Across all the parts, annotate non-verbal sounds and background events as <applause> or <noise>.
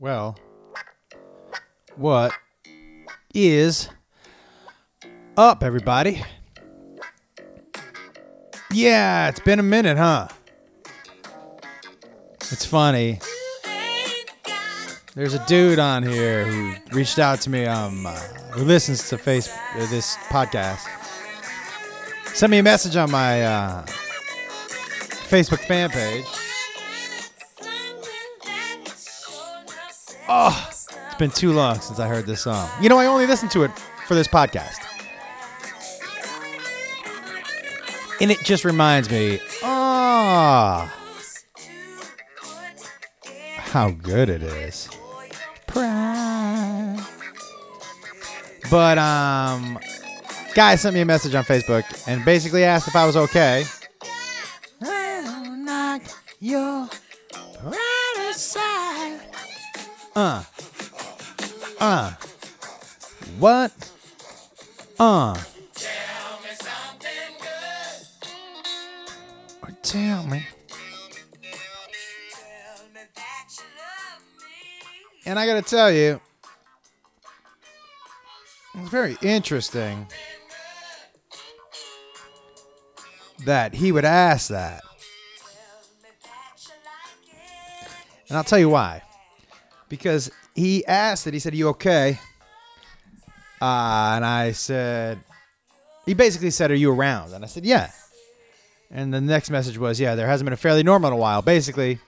Well, what is up, everybody? Yeah, it's been a minute, huh? It's funny. There's a dude on here who reached out to me, um, uh, who listens to face uh, this podcast. Sent me a message on my uh, Facebook fan page. Oh, it's been too long since I heard this song. You know, I only listened to it for this podcast. And it just reminds me, ah, how good it is. Pride. But um, guy sent me a message on Facebook and basically asked if I was okay. Tell you, it's very interesting that he would ask that. And I'll tell you why. Because he asked it, he said, Are You okay? Uh, and I said, He basically said, Are you around? And I said, Yeah. And the next message was, Yeah, there hasn't been a fairly normal in a while. Basically,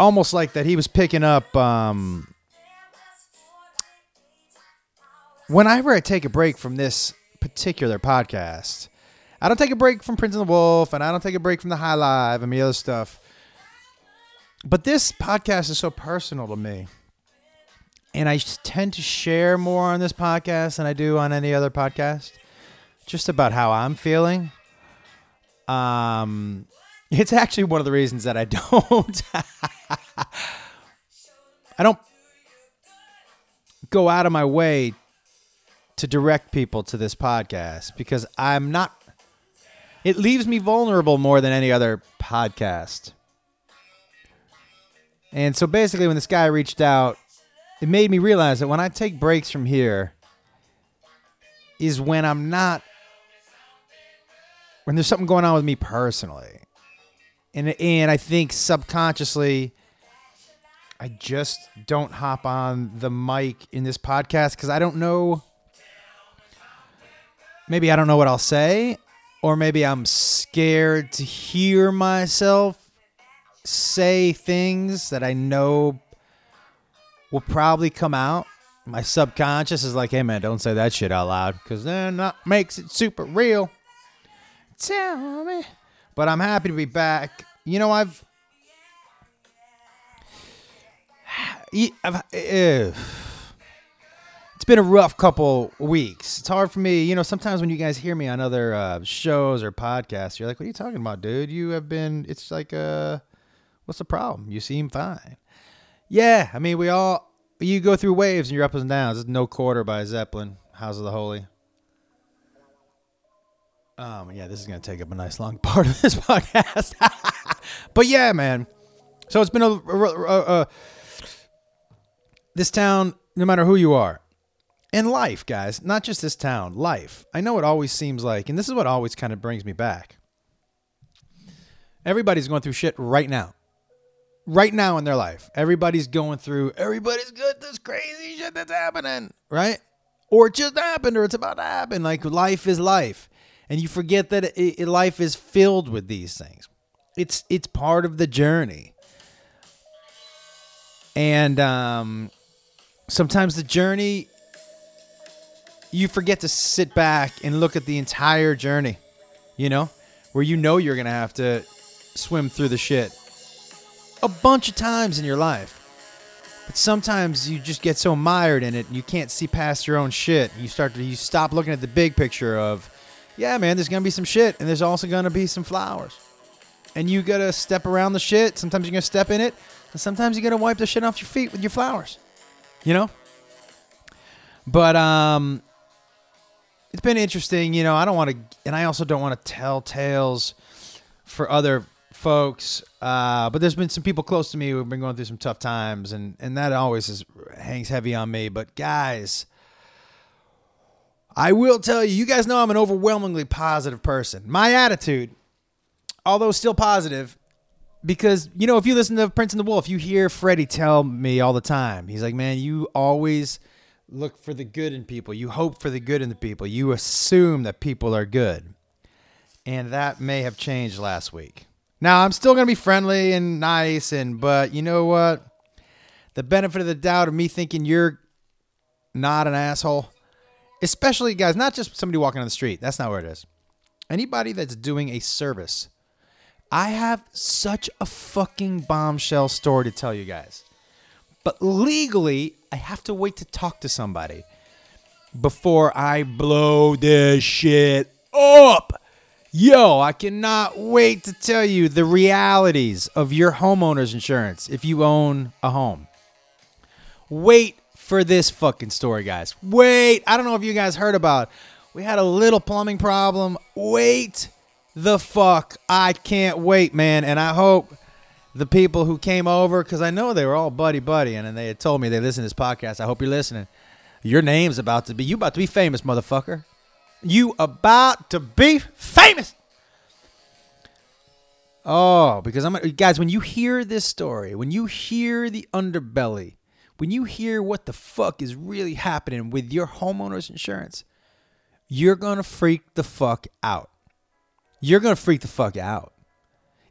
almost like that he was picking up. Um, whenever I take a break from this particular podcast, I don't take a break from Prince and the Wolf, and I don't take a break from the High Live and the other stuff. But this podcast is so personal to me. And I tend to share more on this podcast than I do on any other podcast, just about how I'm feeling. Um, <laughs> it's actually one of the reasons that I <laughs> don't. <laughs> I don't go out of my way to direct people to this podcast because I'm not. It leaves me vulnerable more than any other podcast. And so basically, when this guy reached out, it made me realize that when I take breaks from here, is when I'm not, when there's something going on with me personally. And, and I think subconsciously, I just don't hop on the mic in this podcast because I don't know. Maybe I don't know what I'll say, or maybe I'm scared to hear myself say things that I know will probably come out. My subconscious is like, hey man, don't say that shit out loud because then that makes it super real. Tell me. But I'm happy to be back. You know, I've. I've uh, it's been a rough couple weeks. It's hard for me. You know, sometimes when you guys hear me on other uh, shows or podcasts, you're like, what are you talking about, dude? You have been, it's like, uh, What's the problem? You seem fine. Yeah, I mean, we all you go through waves and you're up and downs. This is No Quarter by Zeppelin, House of the Holy. Um, yeah, this is gonna take up a nice long <laughs> part of this <laughs> podcast. <laughs> but yeah, man. So it's been a, a, a, a this town. No matter who you are, in life, guys, not just this town, life. I know it always seems like, and this is what always kind of brings me back. Everybody's going through shit right now right now in their life. Everybody's going through, everybody's good, this crazy shit that's happening, right? Or it just happened or it's about to happen. Like life is life. And you forget that it, it, life is filled with these things. It's it's part of the journey. And um, sometimes the journey, you forget to sit back and look at the entire journey, you know, where you know you're going to have to swim through the shit a bunch of times in your life. But sometimes you just get so mired in it and you can't see past your own shit. You start to you stop looking at the big picture of, yeah, man, there's gonna be some shit and there's also gonna be some flowers. And you gotta step around the shit. Sometimes you're gonna step in it, and sometimes you gotta wipe the shit off your feet with your flowers. You know? But um it's been interesting, you know, I don't want to and I also don't want to tell tales for other folks. Uh, but there's been some people close to me who've been going through some tough times, and and that always is hangs heavy on me. But guys, I will tell you, you guys know I'm an overwhelmingly positive person. My attitude, although still positive, because you know if you listen to Prince and the Wolf, you hear Freddie tell me all the time. He's like, man, you always look for the good in people. You hope for the good in the people. You assume that people are good. And that may have changed last week. Now, I'm still going to be friendly and nice and but you know what? The benefit of the doubt of me thinking you're not an asshole, especially guys, not just somebody walking on the street. That's not where it is. Anybody that's doing a service. I have such a fucking bombshell story to tell you guys. But legally, I have to wait to talk to somebody before I blow this shit up. Yo, I cannot wait to tell you the realities of your homeowner's insurance if you own a home. Wait for this fucking story, guys. Wait. I don't know if you guys heard about. We had a little plumbing problem. Wait the fuck. I can't wait, man. And I hope the people who came over, because I know they were all buddy buddy, and, and they had told me they listened to this podcast. I hope you're listening. Your name's about to be you about to be famous, motherfucker. You about to be famous. Oh, because I'm guys, when you hear this story, when you hear the underbelly, when you hear what the fuck is really happening with your homeowner's insurance, you're gonna freak the fuck out. You're gonna freak the fuck out.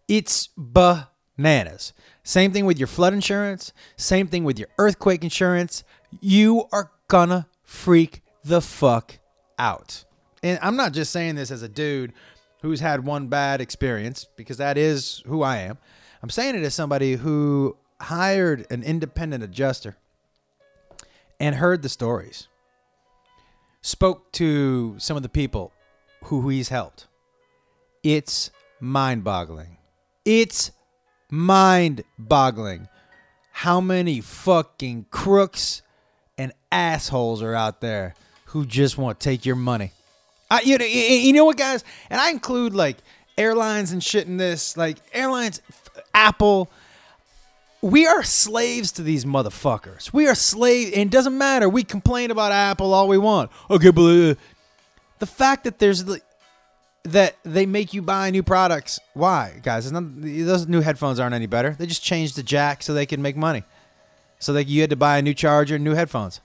It's bananas. Same thing with your flood insurance, same thing with your earthquake insurance. You are gonna freak the fuck out. And I'm not just saying this as a dude who's had one bad experience, because that is who I am. I'm saying it as somebody who hired an independent adjuster and heard the stories, spoke to some of the people who he's helped. It's mind boggling. It's mind boggling how many fucking crooks and assholes are out there who just want to take your money. I, you know, you know what, guys, and I include like airlines and shit in this. Like airlines, Apple. We are slaves to these motherfuckers. We are slaves, and it doesn't matter. We complain about Apple all we want. Okay, but uh, the fact that there's that they make you buy new products. Why, guys? Not, those new headphones aren't any better. They just changed the jack so they can make money. So that you had to buy a new charger, new headphones.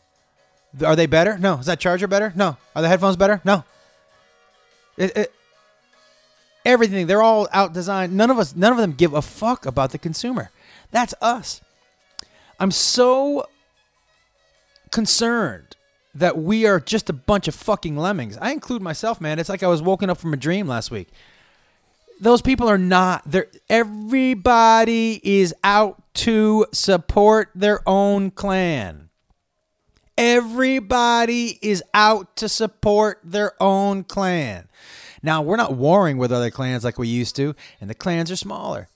Are they better? No. Is that charger better? No. Are the headphones better? No. It, it, everything they're all out designed. None of us, none of them give a fuck about the consumer. That's us. I'm so concerned that we are just a bunch of fucking lemmings. I include myself, man. It's like I was woken up from a dream last week. Those people are not. They're everybody is out to support their own clan. Everybody is out to support their own clan. Now, we're not warring with other clans like we used to, and the clans are smaller.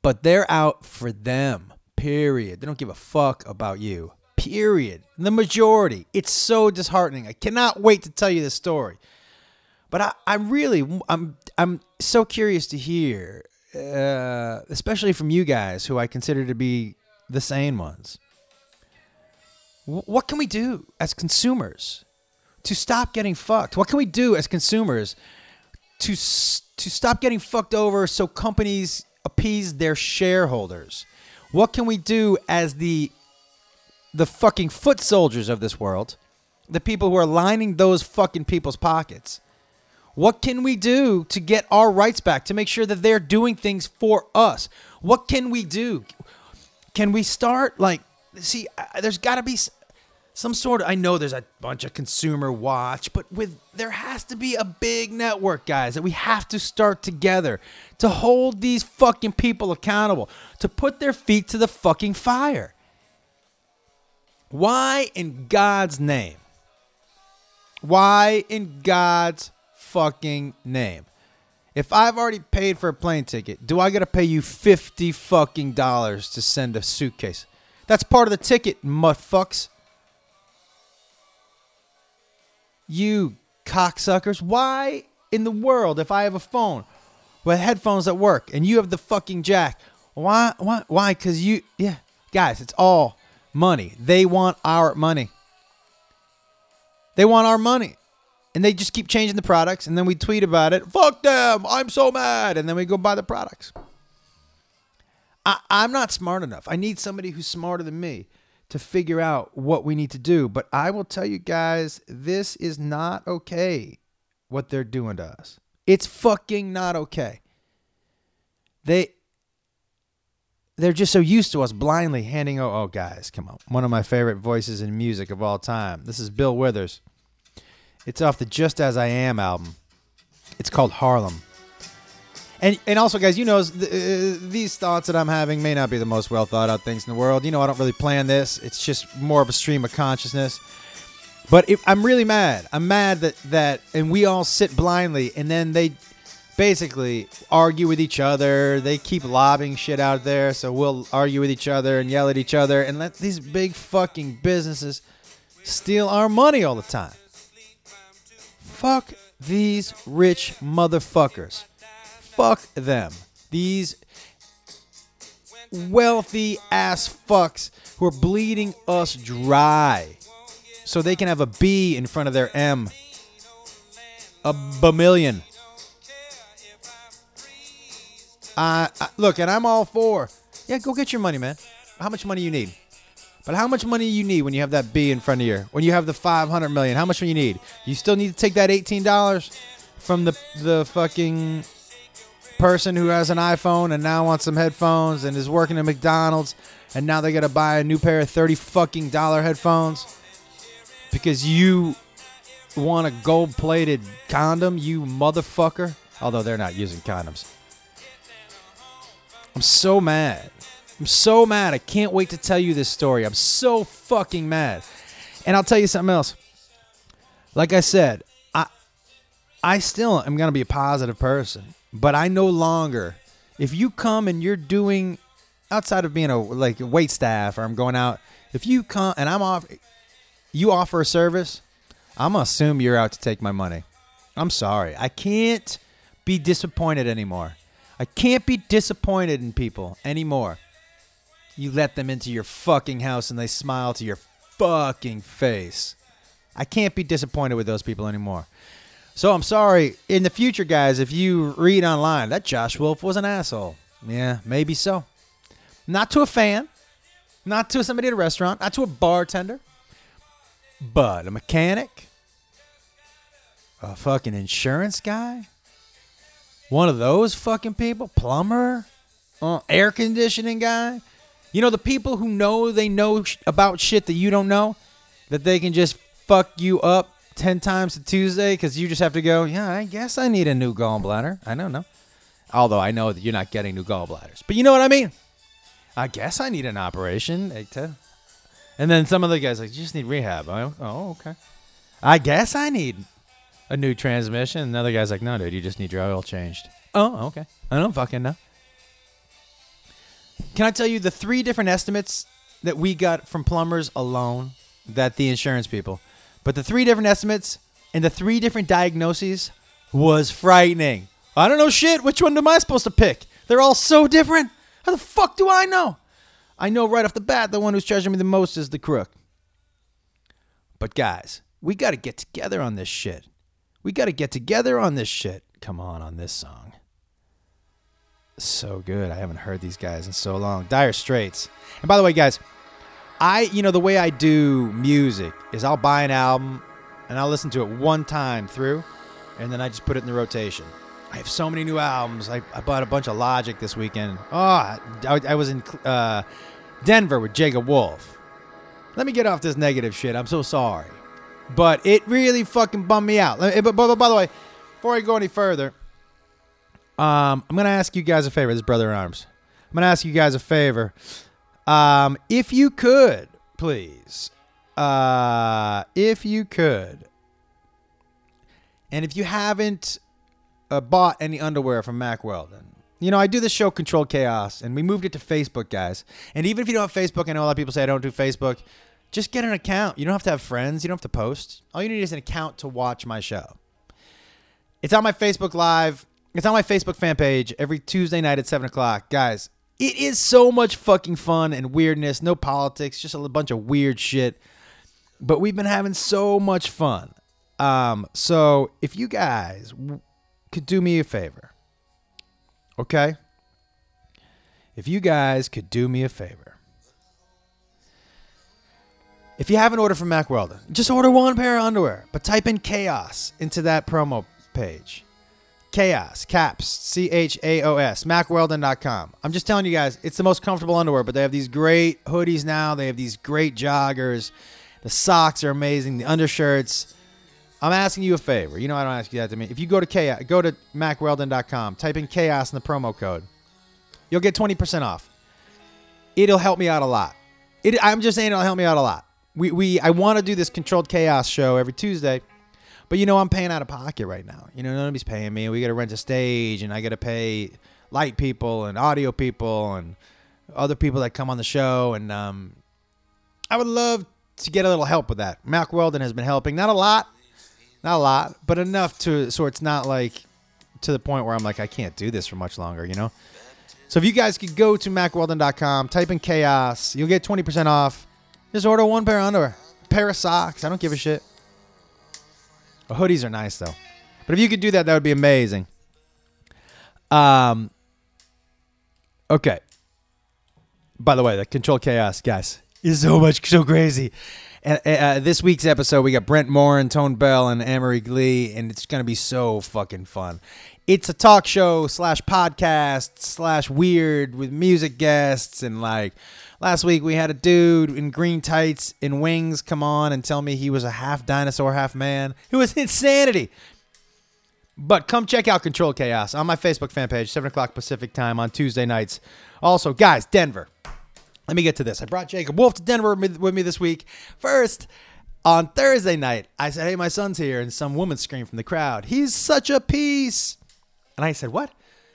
But they're out for them, period. They don't give a fuck about you, period. The majority. It's so disheartening. I cannot wait to tell you this story. But I, I really, I'm, I'm so curious to hear, uh, especially from you guys who I consider to be the sane ones. What can we do as consumers to stop getting fucked? What can we do as consumers to to stop getting fucked over so companies appease their shareholders? What can we do as the the fucking foot soldiers of this world, the people who are lining those fucking people's pockets? What can we do to get our rights back to make sure that they're doing things for us? What can we do? Can we start like see, there's got to be some sort of. I know there's a bunch of consumer watch, but with there has to be a big network, guys, that we have to start together to hold these fucking people accountable, to put their feet to the fucking fire. Why in God's name? Why in God's fucking name? If I've already paid for a plane ticket, do I got to pay you 50 fucking dollars to send a suitcase? That's part of the ticket, mudfucks. You cocksuckers. Why in the world, if I have a phone, with headphones that work, and you have the fucking jack. Why? Why? Why? Because you, yeah, guys, it's all money. They want our money. They want our money. And they just keep changing the products, and then we tweet about it. Fuck them! I'm so mad, and then we go buy the products. I, I'm not smart enough. I need somebody who's smarter than me to figure out what we need to do. But I will tell you guys, this is not okay what they're doing to us. It's fucking not okay. They they're just so used to us blindly handing oh, oh guys, come on. One of my favorite voices in music of all time. This is Bill Withers. It's off the Just As I Am album. It's called Harlem. And and also, guys, you know uh, these thoughts that I'm having may not be the most well thought out things in the world. You know, I don't really plan this. It's just more of a stream of consciousness. But if, I'm really mad. I'm mad that that and we all sit blindly, and then they basically argue with each other. They keep lobbing shit out there, so we'll argue with each other and yell at each other, and let these big fucking businesses steal our money all the time. Fuck these rich motherfuckers. Fuck them. These wealthy ass fucks who are bleeding us dry so they can have a B in front of their M. A million. Uh, look, and I'm all for. Yeah, go get your money, man. How much money you need? But how much money you need when you have that B in front of you? When you have the 500 million, how much do you need? You still need to take that $18 from the the fucking person who has an iPhone and now wants some headphones and is working at McDonald's and now they got to buy a new pair of 30 fucking dollar headphones because you want a gold-plated condom, you motherfucker. Although they're not using condoms. I'm so mad. I'm so mad. I can't wait to tell you this story. I'm so fucking mad. And I'll tell you something else. Like I said, I I still am going to be a positive person, but I no longer if you come and you're doing outside of being a like wait staff or I'm going out, if you come and I'm off you offer a service, I'm going to assume you're out to take my money. I'm sorry. I can't be disappointed anymore. I can't be disappointed in people anymore. You let them into your fucking house and they smile to your fucking face. I can't be disappointed with those people anymore. So I'm sorry. In the future, guys, if you read online that Josh Wolf was an asshole, yeah, maybe so. Not to a fan, not to somebody at a restaurant, not to a bartender, but a mechanic, a fucking insurance guy, one of those fucking people, plumber, uh, air conditioning guy. You know, the people who know they know sh- about shit that you don't know, that they can just fuck you up 10 times to Tuesday because you just have to go, yeah, I guess I need a new gallbladder. I don't know. Although I know that you're not getting new gallbladders. But you know what I mean? I guess I need an operation. And then some of the guys like, you just need rehab. Oh, okay. I guess I need a new transmission. Another guy's like, no, dude, you just need your oil changed. Oh, oh, okay. I don't fucking know. Can I tell you the three different estimates that we got from plumbers alone that the insurance people, but the three different estimates and the three different diagnoses was frightening. I don't know shit. Which one am I supposed to pick? They're all so different. How the fuck do I know? I know right off the bat the one who's charging me the most is the crook. But guys, we got to get together on this shit. We got to get together on this shit. Come on, on this song. So good. I haven't heard these guys in so long. Dire Straits. And by the way, guys, I, you know, the way I do music is I'll buy an album and I'll listen to it one time through and then I just put it in the rotation. I have so many new albums. I, I bought a bunch of Logic this weekend. Oh, I, I was in uh, Denver with Jacob Wolf. Let me get off this negative shit. I'm so sorry but it really fucking bummed me out. But, but by the way, before I go any further, um, I'm gonna ask you guys a favor. This is Brother Arms. I'm gonna ask you guys a favor. Um, if you could, please, uh, if you could, and if you haven't uh, bought any underwear from Mack Weldon, you know, I do this show Control Chaos, and we moved it to Facebook, guys. And even if you don't have Facebook, I know a lot of people say I don't do Facebook. Just get an account. You don't have to have friends. You don't have to post. All you need is an account to watch my show. It's on my Facebook Live. It's on my Facebook fan page every Tuesday night at seven o'clock, guys. It is so much fucking fun and weirdness. No politics, just a bunch of weird shit. But we've been having so much fun. Um, so if you guys could do me a favor, okay? If you guys could do me a favor, if you have an order from Mack Weldon, just order one pair of underwear, but type in chaos into that promo page. Chaos, caps, C H A O S, mackweldon.com. I'm just telling you guys, it's the most comfortable underwear, but they have these great hoodies now. They have these great joggers. The socks are amazing. The undershirts. I'm asking you a favor. You know I don't ask you that to me. If you go to chaos, go to mackweldon.com, type in chaos in the promo code. You'll get 20% off. It'll help me out a lot. It, I'm just saying it'll help me out a lot. We, we I want to do this controlled chaos show every Tuesday, but you know I'm paying out of pocket right now. You know nobody's paying me. We got to rent a stage, and I got to pay light people and audio people and other people that come on the show. And um, I would love to get a little help with that. Mack Weldon has been helping, not a lot, not a lot, but enough to so it's not like to the point where I'm like I can't do this for much longer. You know. So if you guys could go to mackweldon.com, type in chaos, you'll get 20% off. Just order one pair of underwear, a pair of socks. I don't give a shit. The hoodies are nice though. But if you could do that, that would be amazing. Um. Okay. By the way, the control chaos, guys, is so much so crazy. And uh, this week's episode, we got Brent Morin and Tone Bell and Amory Glee, and it's gonna be so fucking fun. It's a talk show slash podcast slash weird with music guests and like last week we had a dude in green tights and wings come on and tell me he was a half dinosaur, half man. It was insanity. But come check out Control Chaos on my Facebook fan page, 7 o'clock Pacific time on Tuesday nights. Also, guys, Denver. Let me get to this. I brought Jacob Wolf to Denver with me this week. First, on Thursday night, I said, Hey, my son's here. And some woman screamed from the crowd, He's such a piece. And I said, What?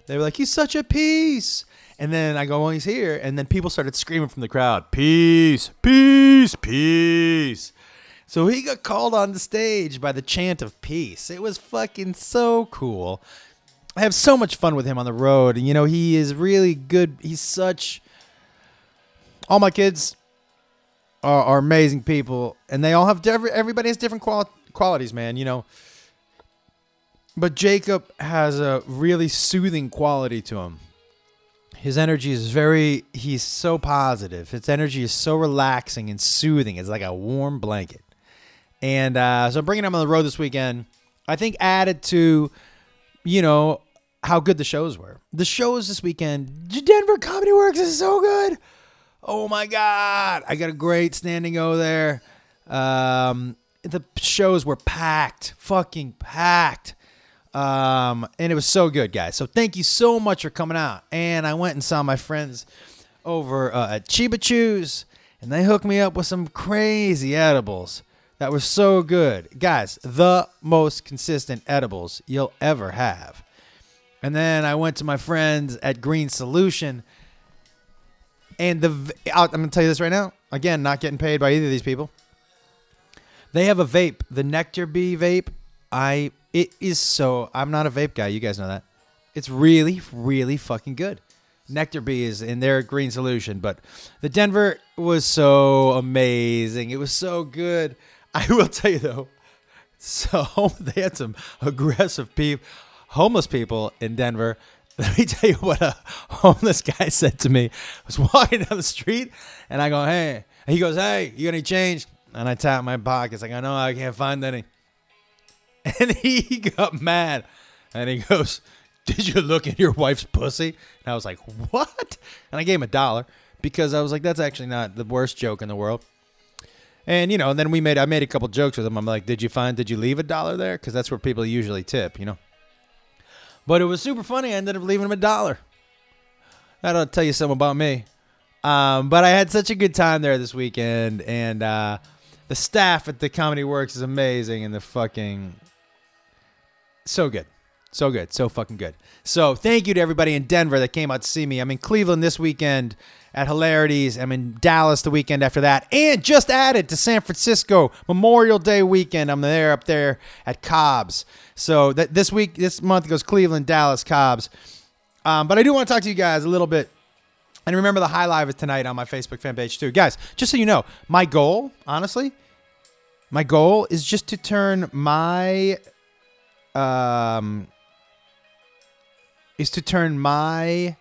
They were like, He's such a piece. And then I go, Well, he's here. And then people started screaming from the crowd, Peace, peace, peace. So he got called on the stage by the chant of peace. It was fucking so cool. I have so much fun with him on the road. And, you know, he is really good. He's such. All my kids are, are amazing people, and they all have different. Everybody has different quali- qualities, man. You know, but Jacob has a really soothing quality to him. His energy is very. He's so positive. His energy is so relaxing and soothing. It's like a warm blanket. And uh, so, bringing him on the road this weekend, I think added to, you know, how good the shows were. The shows this weekend, Denver Comedy Works is so good. Oh my God. I got a great standing O there. Um, the shows were packed, fucking packed. Um, and it was so good, guys. So thank you so much for coming out. And I went and saw my friends over uh, at Chiba Chews, and they hooked me up with some crazy edibles that were so good. Guys, the most consistent edibles you'll ever have. And then I went to my friends at Green Solution. And the I'm to tell you this right now. Again, not getting paid by either of these people. They have a vape, the Nectar Bee vape. I it is so I'm not a vape guy, you guys know that. It's really really fucking good. Nectar Bee is in their green solution, but the Denver was so amazing. It was so good. <laughs> I will tell you though. So <laughs> they had some aggressive people, homeless people in Denver. <laughs> Let me tell you what a homeless guy said to me. I was walking down the street and I go, hey. And he goes, hey, you got any change? And I tap my pockets. Like, I know I can't find any. <laughs> And he got mad. And he goes, did you look at your wife's pussy? And I was like, what? And I gave him a dollar because I was like, that's actually not the worst joke in the world. And you know, and then we made I made a couple jokes with him. I'm like, did you find did you leave a dollar there? Because that's where people usually tip, you know. But it was super funny. I ended up leaving him a dollar. That'll tell you something about me. Um, but I had such a good time there this weekend, and uh, the staff at the Comedy Works is amazing, and the fucking so good. So good. So fucking good. So thank you to everybody in Denver that came out to see me. I'm in Cleveland this weekend at Hilarities. I'm in Dallas the weekend after that. And just added to San Francisco Memorial Day weekend. I'm there up there at Cobb's. So that this week, this month goes Cleveland, Dallas, Cobb's. Um, but I do want to talk to you guys a little bit. And remember the high live is tonight on my Facebook fan page too. Guys, just so you know, my goal, honestly, my goal is just to turn my um is to turn my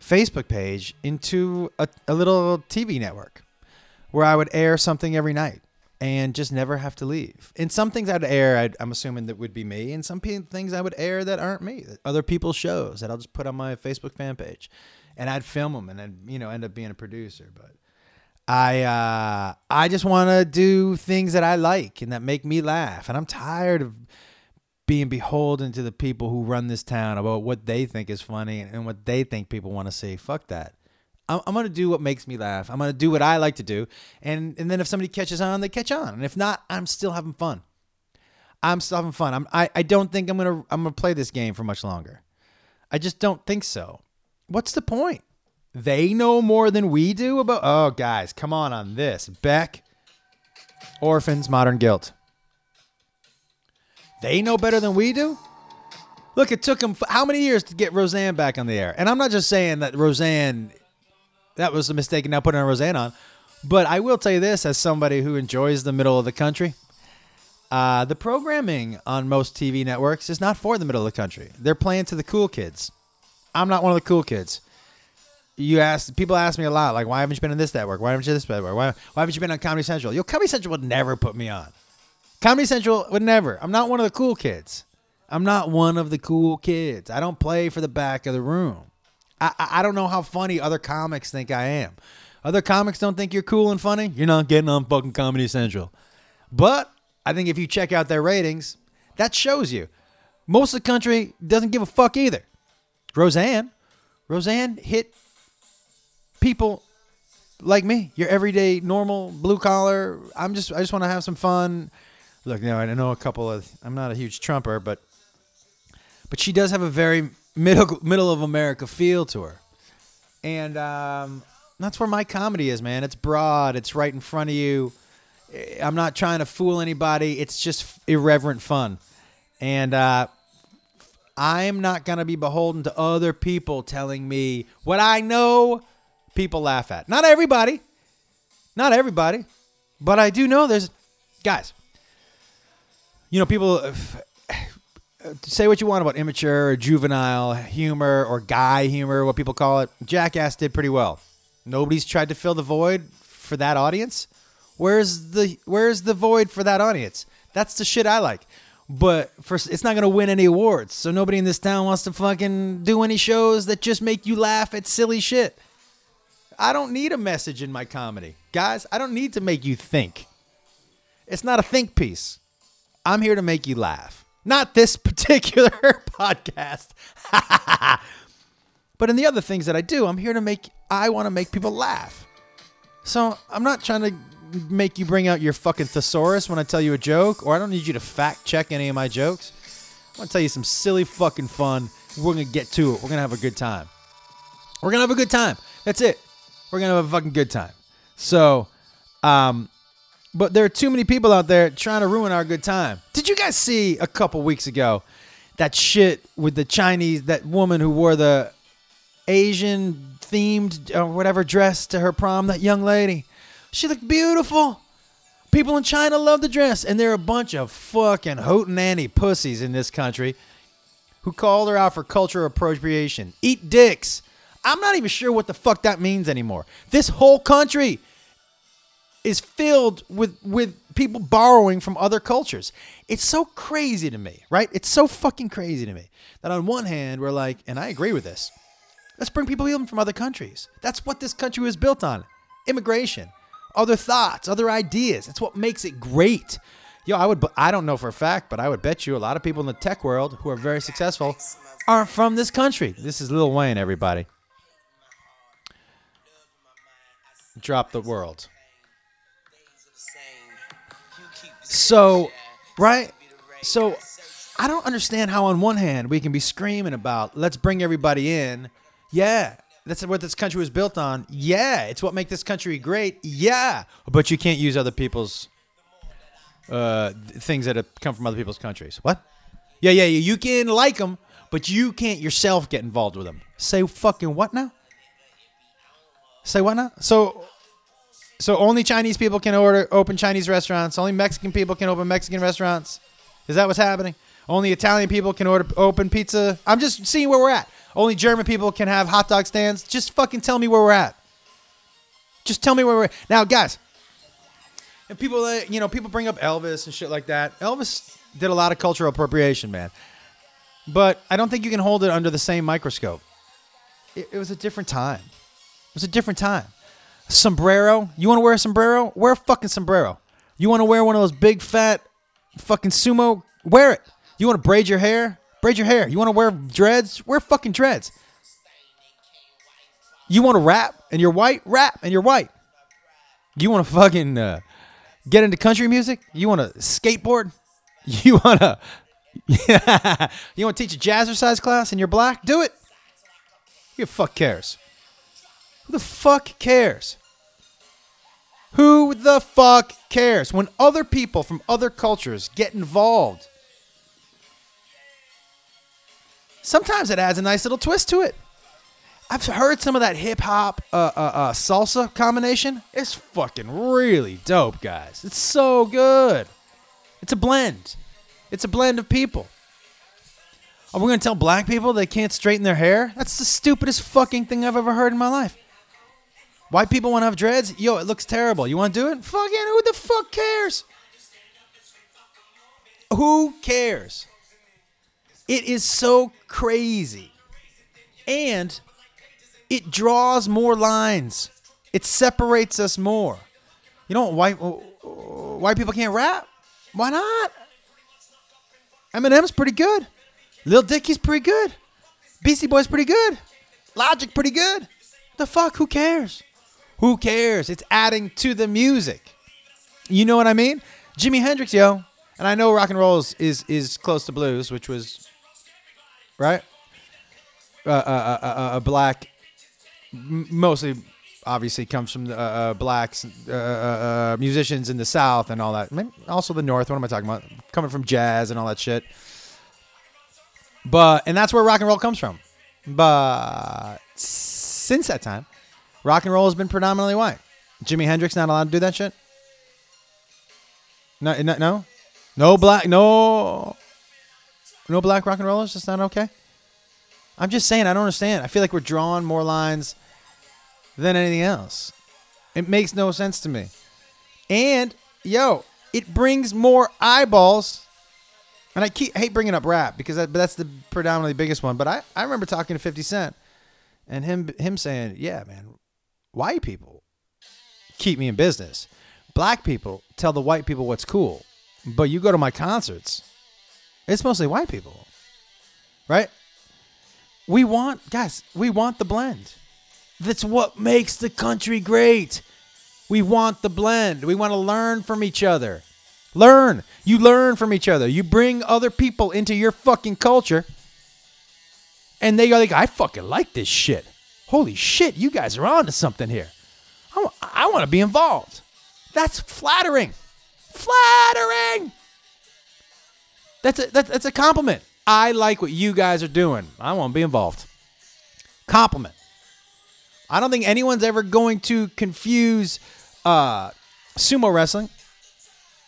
Facebook page into a, a little TV network where I would air something every night and just never have to leave. And some things I'd air, I'd, I'm assuming that would be me, and some pe- things I would air that aren't me, other people's shows that I'll just put on my Facebook fan page, and I'd film them and I'd you know end up being a producer. But I uh, I just want to do things that I like and that make me laugh, and I'm tired of being beholden to the people who run this town about what they think is funny and what they think people want to see. Fuck that. I'm, I'm gonna do what makes me laugh. I'm gonna do what I like to do, and and then if somebody catches on, they catch on, and if not, I'm still having fun. I'm still having fun. I'm I, I don't think I'm gonna I'm gonna play this game for much longer. I just don't think so. What's the point? They know more than we do about. Oh, guys, come on on this. Beck, orphans, modern guilt. They know better than we do. Look, it took them how many years to get Roseanne back on the air? And I'm not just saying that Roseanne, that was a mistake, and now putting Roseanne on. But I will tell you this, as somebody who enjoys the middle of the country, uh, the programming on most TV networks is not for the middle of the country. They're playing to the cool kids. I'm not one of the cool kids. You ask people ask me a lot, like, why haven't you been in this network? Why haven't you this network? Why, why haven't you been on Comedy Central? Yo, Comedy Central would never put me on. Comedy Central would never. I'm not one of the cool kids. I'm not one of the cool kids. I don't play for the back of the room. I, I, don't know how funny other comics think I am. Other comics don't think you're cool and funny. You're not getting on fucking Comedy Central. But I think if you check out their ratings, that shows you. Most of the country doesn't give a fuck either. Roseanne, Roseanne hit people like me, your everyday normal blue collar. I'm just I just want to have some fun. Look, you know, I know a couple of I'm not a huge trumper, but but she does have a very middle middle of America feel to her. And um, that's where my comedy is, man. It's broad, it's right in front of you. I'm not trying to fool anybody. It's just irreverent fun. And uh, I'm not to be beholden to other people telling me what I know people laugh at. Not everybody. Not everybody. But I do know there's guys. You know, people uh, <sighs> say what you want about immature or juvenile humor or guy humor, what people call it. Jackass did pretty well. Nobody's tried to fill the void for that audience. Where's the where's the void for that audience? That's the shit I like. But it's not gonna win any awards. So nobody in this town wants to fucking do any shows that just make you laugh at silly shit. I don't need a message in my comedy, guys. I don't need to make you think. It's not a think piece. I'm here to make you laugh. Not this <laughs> particular podcast. <laughs> but in the other things that I do, I'm here to make I want to make people laugh. So I'm not trying to make you bring out your fucking thesaurus when I tell you a joke, or I don't need you to fact check any of my jokes. I'm going to tell you some silly fucking fun. We're gonna get to it. We're gonna have a good time. We're gonna have a good time. That's it. We're gonna have a fucking good time. So, um, but there are too many people out there trying to ruin our good time. Did you guys see a couple weeks ago that shit with the Chinese, that woman who wore the Asian themed or whatever dress to her prom, that young lady? She looked beautiful. People in China love the dress, and there are a bunch of fucking hootenanny pussies in this country who called her out for cultural appropriation. Eat dicks. I'm not even sure what the fuck that means anymore. This whole country is filled with with people borrowing from other cultures. It's so crazy to me, right? It's so fucking crazy to me that on one hand we're like, and I agree with this. Let's bring people from other countries. That's what this country was built on. Immigration, other thoughts, other ideas. It's what makes it great. Yo, I would I don't know for a fact, but I would bet you a lot of people in the tech world who are very successful aren't from this country. This is Lil Wayne, everybody. Drop the world. So, right? So I don't understand how on one hand we can be screaming about let's bring everybody in. Yeah, that's what this country was built on. Yeah, it's what makes this country great. Yeah, but you can't use other people's uh, things that have come from other people's countries. What? Yeah, yeah, yeah. You can like them, but you can't yourself get involved with them. Say fucking what now? Say what now? So, so only Chinese people can order open Chinese restaurants. Only Mexican people can open Mexican restaurants. Is that what's happening? Only Italian people can order open pizza. I'm just seeing where we're at. Only German people can have hot dog stands. Just fucking tell me where we're at. Just tell me where we're at. Now, guys, and people, uh, you know, people bring up Elvis and shit like that. Elvis did a lot of cultural appropriation, man. But I don't think you can hold it under the same microscope. It, it was a different time. It was a different time. Sombrero. You want to wear a sombrero? Wear a fucking sombrero. You want to wear one of those big fat fucking sumo? Wear it. You want to braid your hair? Braid your hair. You want to wear dreads? Wear fucking dreads. You want to rap and you're white? Rap and you're white. You want to fucking uh, get into country music? You want to skateboard? <laughs> You want to <laughs> you want to teach a jazzercise class and you're black? Do it. Who the fuck cares? Who the fuck cares? Who the fuck cares when other people from other cultures get involved? Sometimes it adds a nice little twist to it. I've heard some of that hip hop uh, uh, uh, salsa combination. It's fucking really dope, guys. It's so good. It's a blend. It's a blend of people. Are we gonna tell black people they can't straighten their hair? That's the stupidest fucking thing I've ever heard in my life. White people want to have dreads? Yo, it looks terrible. You want to do it? Fucking who the fuck cares? Who cares? It is so crazy. And it draws more lines. It separates us more. You know, white white people can't rap. Why not? Eminem's pretty good. Lil Dicky's pretty good. Beastie Boy's pretty good. Logic pretty good. The fuck? Who cares? Who cares? It's adding to the music. You know what I mean? Jimi Hendrix, yo. And I know rock and roll is is, is close to blues, which was right. Uh, uh, uh, uh, black, m- mostly, obviously, comes from the uh, uh, blacks uh, uh, uh, musicians in the South and all that. Also the North. What am I talking about? Coming from jazz and all that shit. But and that's where rock and roll comes from. But since that time, rock and roll has been predominantly white. Jimi Hendrix not allowed to do that shit. No, no, no, no black, no, no black rock and rollers. That's not okay. I'm just saying, I don't understand. I feel like we're drawing more lines than anything else. It makes no sense to me. And yo, it brings more eyeballs. And I keep hate bringing up rap because that, that's the predominantly biggest one. But I, I remember talking to 50 Cent and him him saying, "Yeah, man, white people keep me in business. Black people tell the white people what's cool. But you go to my concerts, it's mostly white people, right? We want guys, we want the blend. That's what makes the country great. We want the blend. We want to learn from each other. Learn. You learn from each other. You bring other people into your fucking culture. And they go like, I fucking like this shit. Holy shit, you guys are on to something here. I, I want to be involved. That's flattering. Flattering. That's a, that's, that's a compliment. I like what you guys are doing. I want to be involved. Compliment. I don't think anyone's ever going to confuse uh, sumo wrestling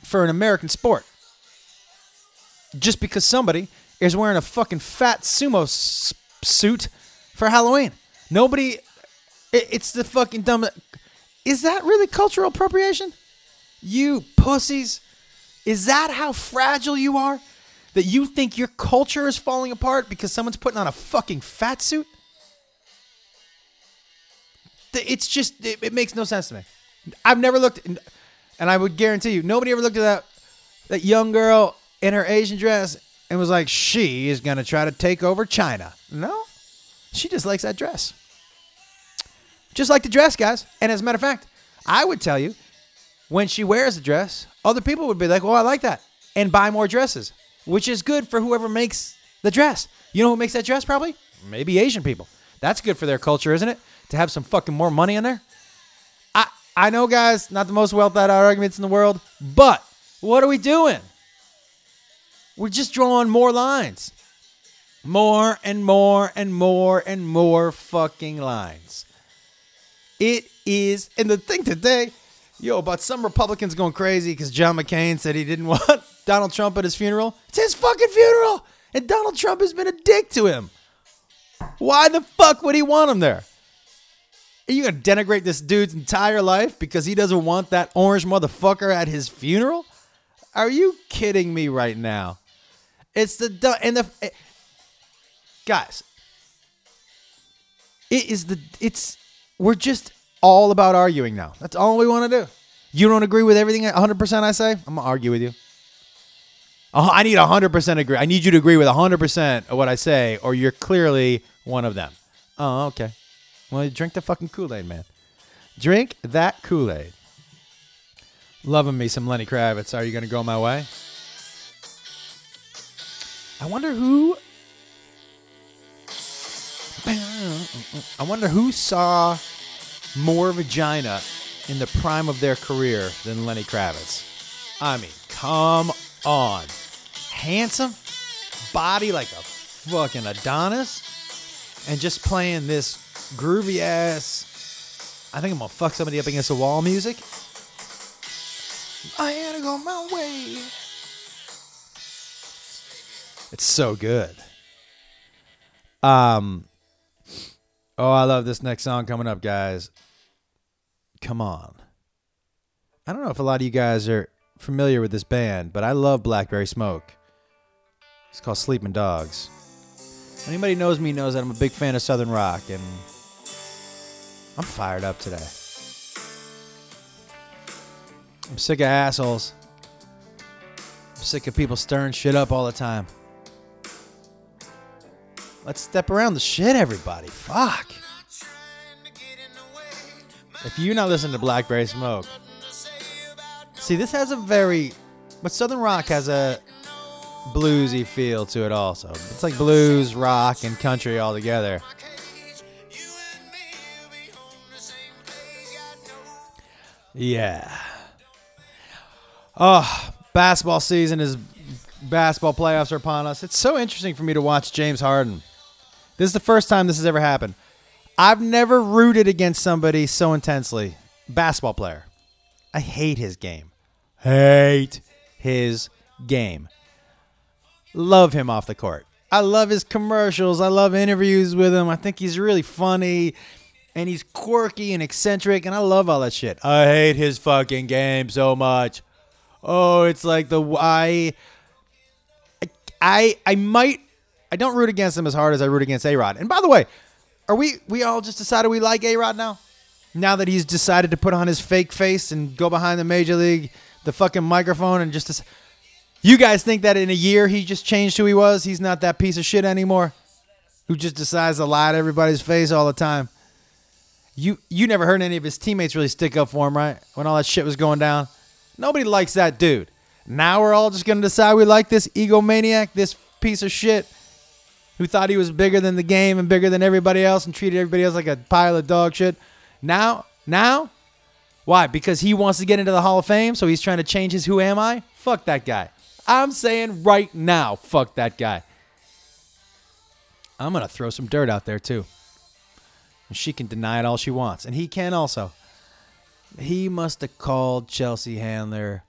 for an American sport. Just because somebody is wearing a fucking fat sumo s- suit for Halloween. Nobody, it, it's the fucking dumb. Is that really cultural appropriation? You pussies. Is that how fragile you are? That you think your culture is falling apart because someone's putting on a fucking fat suit? It's just, it, it makes no sense to me. I've never looked, and I would guarantee you, nobody ever looked at that, that young girl in her Asian dress and was like, she is going to try to take over China. No, she just likes that dress. Just like the dress, guys. And as a matter of fact, I would tell you, when she wears the dress, other people would be like, "Oh, I like that," and buy more dresses. which is good for whoever makes the dress. You know who makes that dress? Probably maybe Asian people. That's good for their culture, isn't it? To have some fucking more money in there. I I know, guys, not the most well thought out arguments in the world, but what are we doing? We're just drawing more lines. More and more and more and more fucking lines. It is, and the thing today, yo, about some Republicans going crazy because John McCain said he didn't <laughs> want Donald Trump at his funeral. It's his fucking funeral, and Donald Trump has been a dick to him. Why the fuck would he want him there? Are you gonna denigrate this dude's entire life because he doesn't want that orange motherfucker at his funeral? Are you kidding me right now? It's the and the it, eh, guys. It is the it's we're just all about arguing now. That's all we want to do. You don't agree with everything 100% I say? I'm going to argue with you. I need 100% agree. I need you to agree with 100% of what I say, or you're clearly one of them. Oh, okay. Well, drink the fucking Kool Aid, man. Drink that Kool Aid. Loving me some Lenny Kravitz. Are you going to go my way? I wonder who. I wonder who saw more vagina in the prime of their career than Lenny Kravitz. I mean, come on. Handsome, body like a fucking Adonis, and just playing this groovy ass. I think I'm gonna fuck somebody up against the wall music. I had to go my way. It's so good. Um, oh, I love this next song coming up, guys. Come on. I don't know if a lot of you guys are familiar with this band, but I love Blackberry Smoke. It's called Sleeping Dogs. Anybody knows me knows that I'm a big fan of Southern rock, and I'm fired up today. I'm sick of assholes. I'm sick of people stirring shit up all the time. Let's step around the shit, everybody. Fuck. If you're not listening to Blackberry Smoke, see, this has a very, but Southern rock has a bluesy feel to it also. It's like blues, rock, and country all together. Yeah. Oh, basketball season is basketball playoffs are upon us. It's so interesting for me to watch James Harden. This is the first time this has ever happened. I've never rooted against somebody so intensely. Basketball player. I hate his game. Hate his game. Love him off the court. I love his commercials. I love interviews with him. I think he's really funny and he's quirky and eccentric and I love all that shit. I hate his fucking game so much. Oh, it's like the I I I might I don't root against him as hard as I root against A-Rod. And by the way, are we we all just decided we like A-Rod now? Now that he's decided to put on his fake face and go behind the major league the fucking microphone and just you guys think that in a year he just changed who he was? He's not that piece of shit anymore who just decides to lie to everybody's face all the time. You you never heard any of his teammates really stick up for him, right? When all that shit was going down. Nobody likes that dude. Now we're all just gonna decide we like this egomaniac, this piece of shit who thought he was bigger than the game and bigger than everybody else and treated everybody else like a pile of dog shit. Now, now, why? Because he wants to get into the Hall of Fame, so he's trying to change his who am I? Fuck that guy. I'm saying right now, fuck that guy. I'm gonna throw some dirt out there too. And she can deny it all she wants, and he can also. He must have called Chelsea Handler.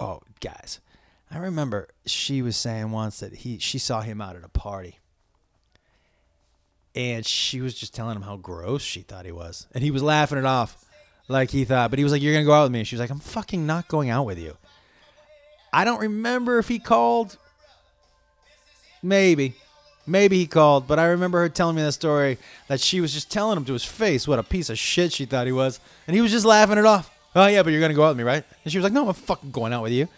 Oh, guys, I remember she was saying once that he she saw him out at a party. And she was just telling him how gross she thought he was. And he was laughing it off like he thought. But he was like, You're going to go out with me. And she was like, I'm fucking not going out with you. I don't remember if he called. Maybe. Maybe he called. But I remember her telling me that story that she was just telling him to his face what a piece of shit she thought he was. And he was just laughing it off. Oh, yeah, but you're going to go out with me, right? And she was like, No, I'm fucking going out with you.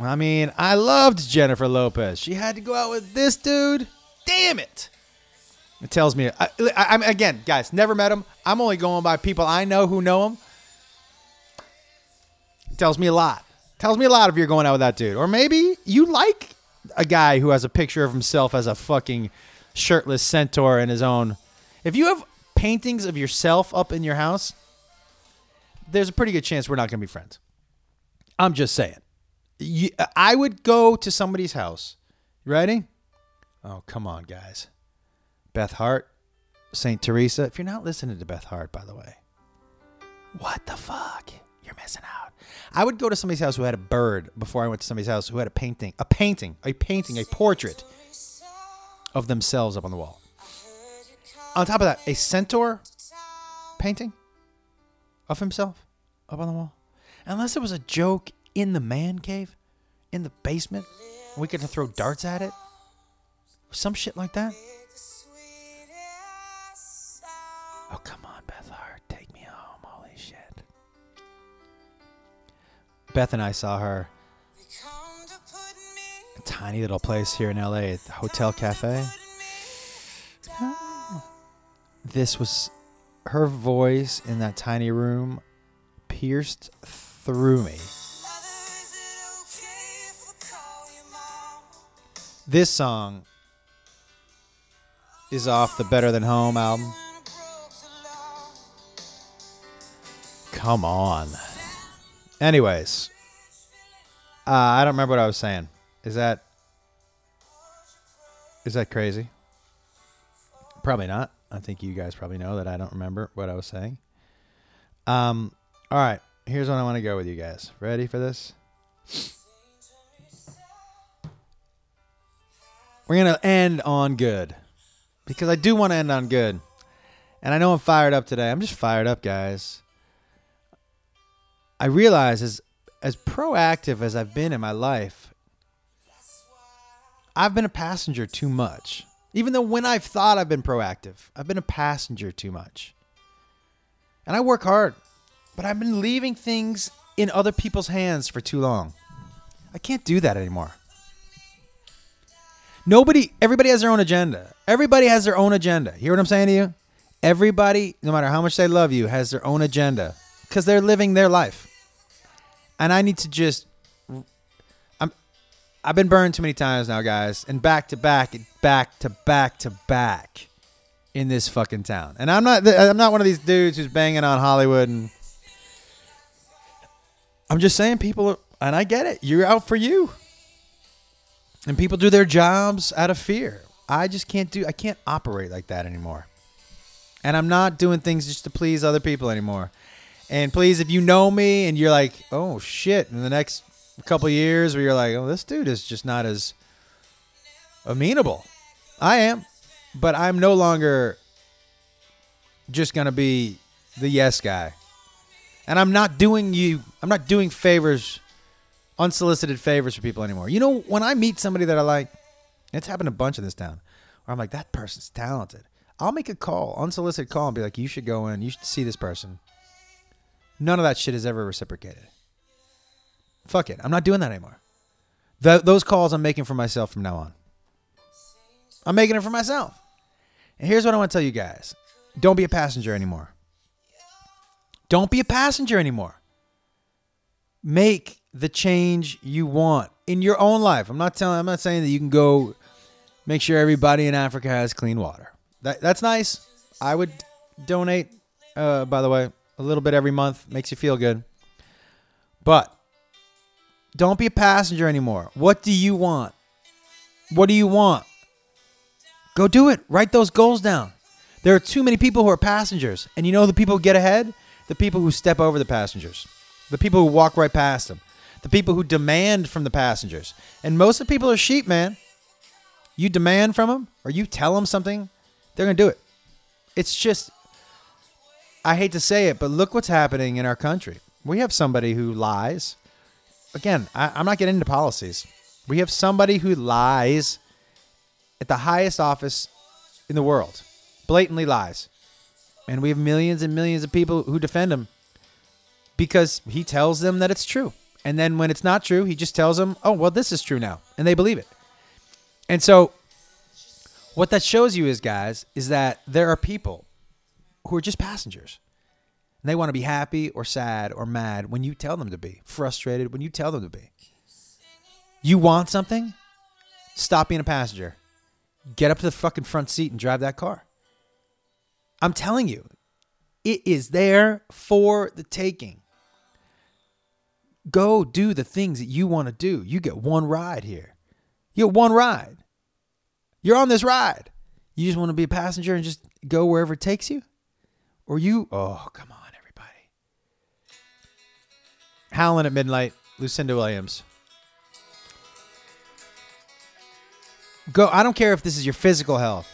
I mean, I loved Jennifer Lopez. She had to go out with this dude. Damn it! It tells me. I, am again, guys. Never met him. I'm only going by people I know who know him. It tells me a lot. Tells me a lot if you're going out with that dude. Or maybe you like a guy who has a picture of himself as a fucking shirtless centaur in his own. If you have paintings of yourself up in your house, there's a pretty good chance we're not going to be friends. I'm just saying. You, uh, I would go to somebody's house. You ready? Oh, come on, guys. Beth Hart, St. Teresa. If you're not listening to Beth Hart, by the way, what the fuck? You're missing out. I would go to somebody's house who had a bird before I went to somebody's house who had a painting, a painting, a painting, a portrait of themselves up on the wall. On top of that, a centaur painting of himself up on the wall. Unless it was a joke in the man cave, in the basement, we get to throw darts at it, some shit like that. Oh come on, Beth Hart, take me home. Holy shit. Beth and I saw her a tiny little place here in LA Hotel Cafe. This was her voice in that tiny room pierced through me. This song is off the Better Than Home album. Come on. Anyways, uh, I don't remember what I was saying. Is that is that crazy? Probably not. I think you guys probably know that I don't remember what I was saying. Um. All right. Here's what I want to go with you guys. Ready for this? We're gonna end on good because I do want to end on good, and I know I'm fired up today. I'm just fired up, guys. I realize as as proactive as I've been in my life, I've been a passenger too much. Even though when I've thought I've been proactive, I've been a passenger too much. And I work hard, but I've been leaving things in other people's hands for too long. I can't do that anymore. Nobody, everybody has their own agenda. Everybody has their own agenda. You Hear what I'm saying to you? Everybody, no matter how much they love you, has their own agenda because they're living their life. And I need to just, I'm, I've been burned too many times now, guys, and back to back, back to back to back in this fucking town. And I'm not, I'm not one of these dudes who's banging on Hollywood and. I'm just saying, people, are, and I get it. You're out for you. And people do their jobs out of fear. I just can't do, I can't operate like that anymore. And I'm not doing things just to please other people anymore. And please, if you know me and you're like, oh shit, in the next couple years where you're like, oh, this dude is just not as amenable. I am. But I'm no longer just going to be the yes guy. And I'm not doing you, I'm not doing favors, unsolicited favors for people anymore. You know, when I meet somebody that I like, it's happened a bunch in this town, where I'm like, that person's talented. I'll make a call, unsolicited call, and be like, you should go in, you should see this person. None of that shit is ever reciprocated. Fuck it. I'm not doing that anymore. Th- those calls I'm making for myself from now on. I'm making it for myself. And here's what I want to tell you guys don't be a passenger anymore. Don't be a passenger anymore. Make the change you want in your own life. I'm not telling I'm not saying that you can go make sure everybody in Africa has clean water. That that's nice. I would donate uh, by the way, a little bit every month makes you feel good. But don't be a passenger anymore. What do you want? What do you want? Go do it. Write those goals down. There are too many people who are passengers. And you know the people who get ahead? The people who step over the passengers. The people who walk right past them. The people who demand from the passengers. And most of the people are sheep, man. You demand from them or you tell them something, they're going to do it. It's just I hate to say it, but look what's happening in our country. We have somebody who lies. Again, I, I'm not getting into policies. We have somebody who lies at the highest office in the world, blatantly lies. And we have millions and millions of people who defend him because he tells them that it's true. And then when it's not true, he just tells them, oh, well, this is true now. And they believe it. And so, what that shows you is, guys, is that there are people who are just passengers. And they want to be happy or sad or mad when you tell them to be, frustrated when you tell them to be. You want something? Stop being a passenger. Get up to the fucking front seat and drive that car. I'm telling you, it is there for the taking. Go do the things that you want to do. You get one ride here. You get one ride. You're on this ride. You just want to be a passenger and just go wherever it takes you? Or you, oh, come on, everybody. Howling at Midnight, Lucinda Williams. Go, I don't care if this is your physical health,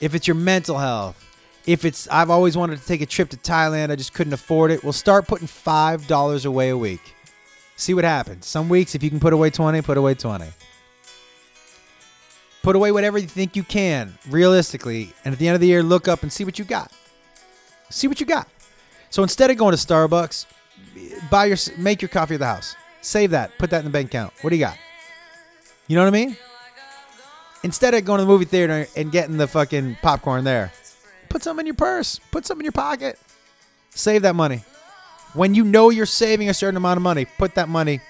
if it's your mental health, if it's, I've always wanted to take a trip to Thailand, I just couldn't afford it. We'll start putting $5 away a week. See what happens. Some weeks, if you can put away 20, put away 20. Put away whatever you think you can, realistically. And at the end of the year, look up and see what you got. See what you got. So instead of going to Starbucks, buy your make your coffee at the house. Save that. Put that in the bank account. What do you got? You know what I mean? Instead of going to the movie theater and getting the fucking popcorn there, put some in your purse. Put some in your pocket. Save that money. When you know you're saving a certain amount of money, put that money.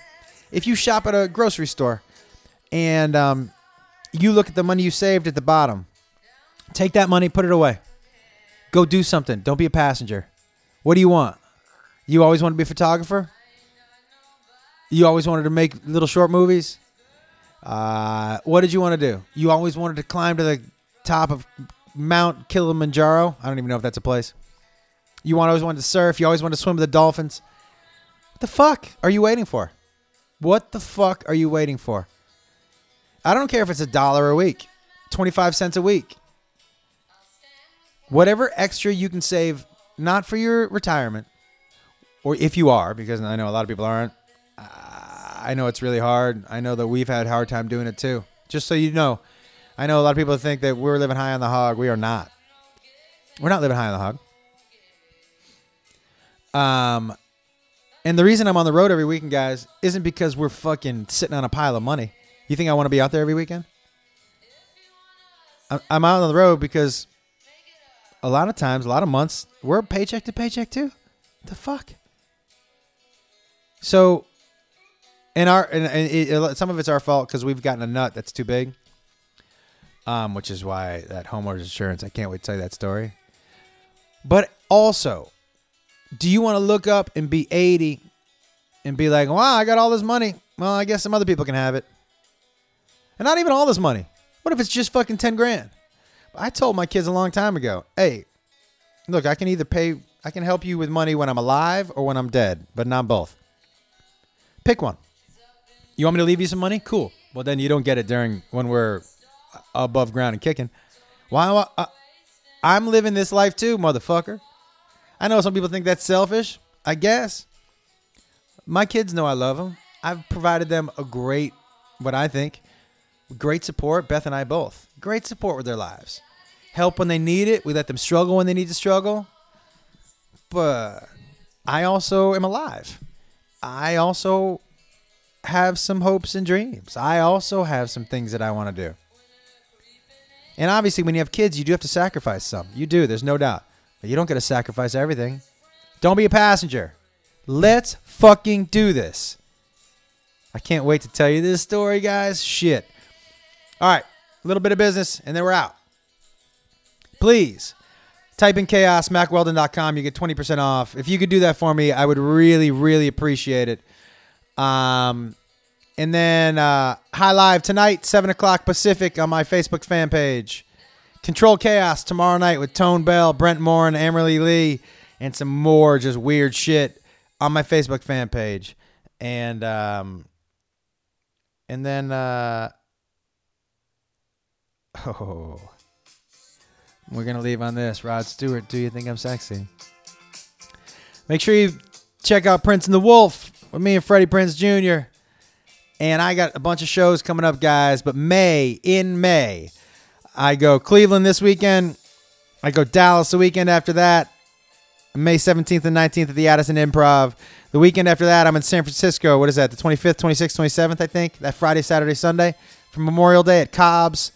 If you shop at a grocery store and um, you look at the money you saved at the bottom, take that money, put it away. Go do something. Don't be a passenger. What do you want? You always want to be a photographer? You always wanted to make little short movies? Uh, what did you want to do? You always wanted to climb to the top of Mount Kilimanjaro? I don't even know if that's a place. You want always wanted to surf. You always wanted to swim with the dolphins. What the fuck are you waiting for? What the fuck are you waiting for? I don't care if it's a dollar a week, 25 cents a week. Whatever extra you can save, not for your retirement, or if you are, because I know a lot of people aren't. I know it's really hard. I know that we've had a hard time doing it too. Just so you know, I know a lot of people think that we're living high on the hog. We are not. We're not living high on the hog. Um, and the reason I'm on the road every weekend, guys, isn't because we're fucking sitting on a pile of money. You think I want to be out there every weekend? I'm out on the road because a lot of times, a lot of months, we're paycheck to paycheck too. The fuck. So, and our and, and it, some of it's our fault because we've gotten a nut that's too big. Um, which is why that homeowners insurance. I can't wait to tell you that story. But also, do you want to look up and be 80 and be like, wow, I got all this money? Well, I guess some other people can have it. And not even all this money. What if it's just fucking 10 grand? I told my kids a long time ago, hey, look, I can either pay, I can help you with money when I'm alive or when I'm dead, but not both. Pick one. You want me to leave you some money? Cool. Well, then you don't get it during when we're above ground and kicking. Why? Uh, I'm living this life too, motherfucker. I know some people think that's selfish. I guess. My kids know I love them. I've provided them a great, what I think, great support. Beth and I both. Great support with their lives. Help when they need it. We let them struggle when they need to struggle. But I also am alive. I also have some hopes and dreams. I also have some things that I want to do. And obviously, when you have kids, you do have to sacrifice some. You do, there's no doubt. You don't get to sacrifice everything. Don't be a passenger. Let's fucking do this. I can't wait to tell you this story, guys. Shit. All right, a little bit of business, and then we're out. Please type in chaos, mackweldon.com. You get 20% off. If you could do that for me, I would really, really appreciate it. Um, and then uh, High Live tonight, 7 o'clock Pacific on my Facebook fan page. Control Chaos tomorrow night with Tone Bell, Brent Morin, and Amerly Lee, and some more just weird shit on my Facebook fan page. And um, and then uh, <laughs> oh, we're gonna leave on this. Rod Stewart, do you think I'm sexy? Make sure you check out Prince and the Wolf with me and Freddie Prinze Jr. And I got a bunch of shows coming up, guys. But May, in May, I go Cleveland this weekend. I go Dallas the weekend after that. May 17th and 19th at the Addison Improv. The weekend after that, I'm in San Francisco. What is that? The 25th, 26th, 27th, I think. That Friday, Saturday, Sunday for Memorial Day at Cobb's.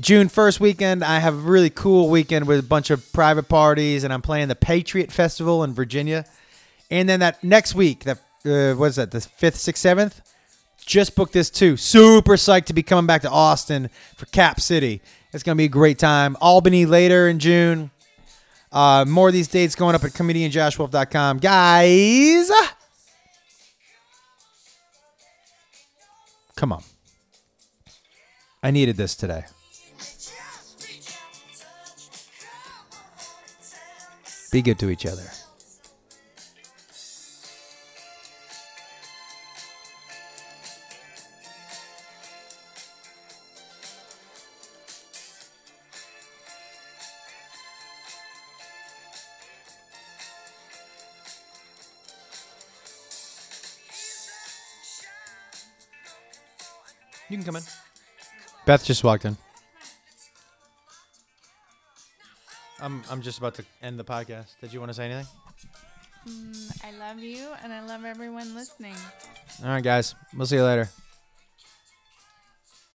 June 1st weekend, I have a really cool weekend with a bunch of private parties, and I'm playing the Patriot Festival in Virginia. And then that next week, that uh, what is that, the 5th, 6th, 7th? Just booked this too. Super psyched to be coming back to Austin for Cap City. It's going to be a great time. Albany later in June. Uh, more of these dates going up at comedianjoshwolf.com. Guys, come on. I needed this today. Be good to each other. You can come in. Beth just walked in. I'm I'm just about to end the podcast. Did you want to say anything? Mm, I love you and I love everyone listening. All right, guys. We'll see you later.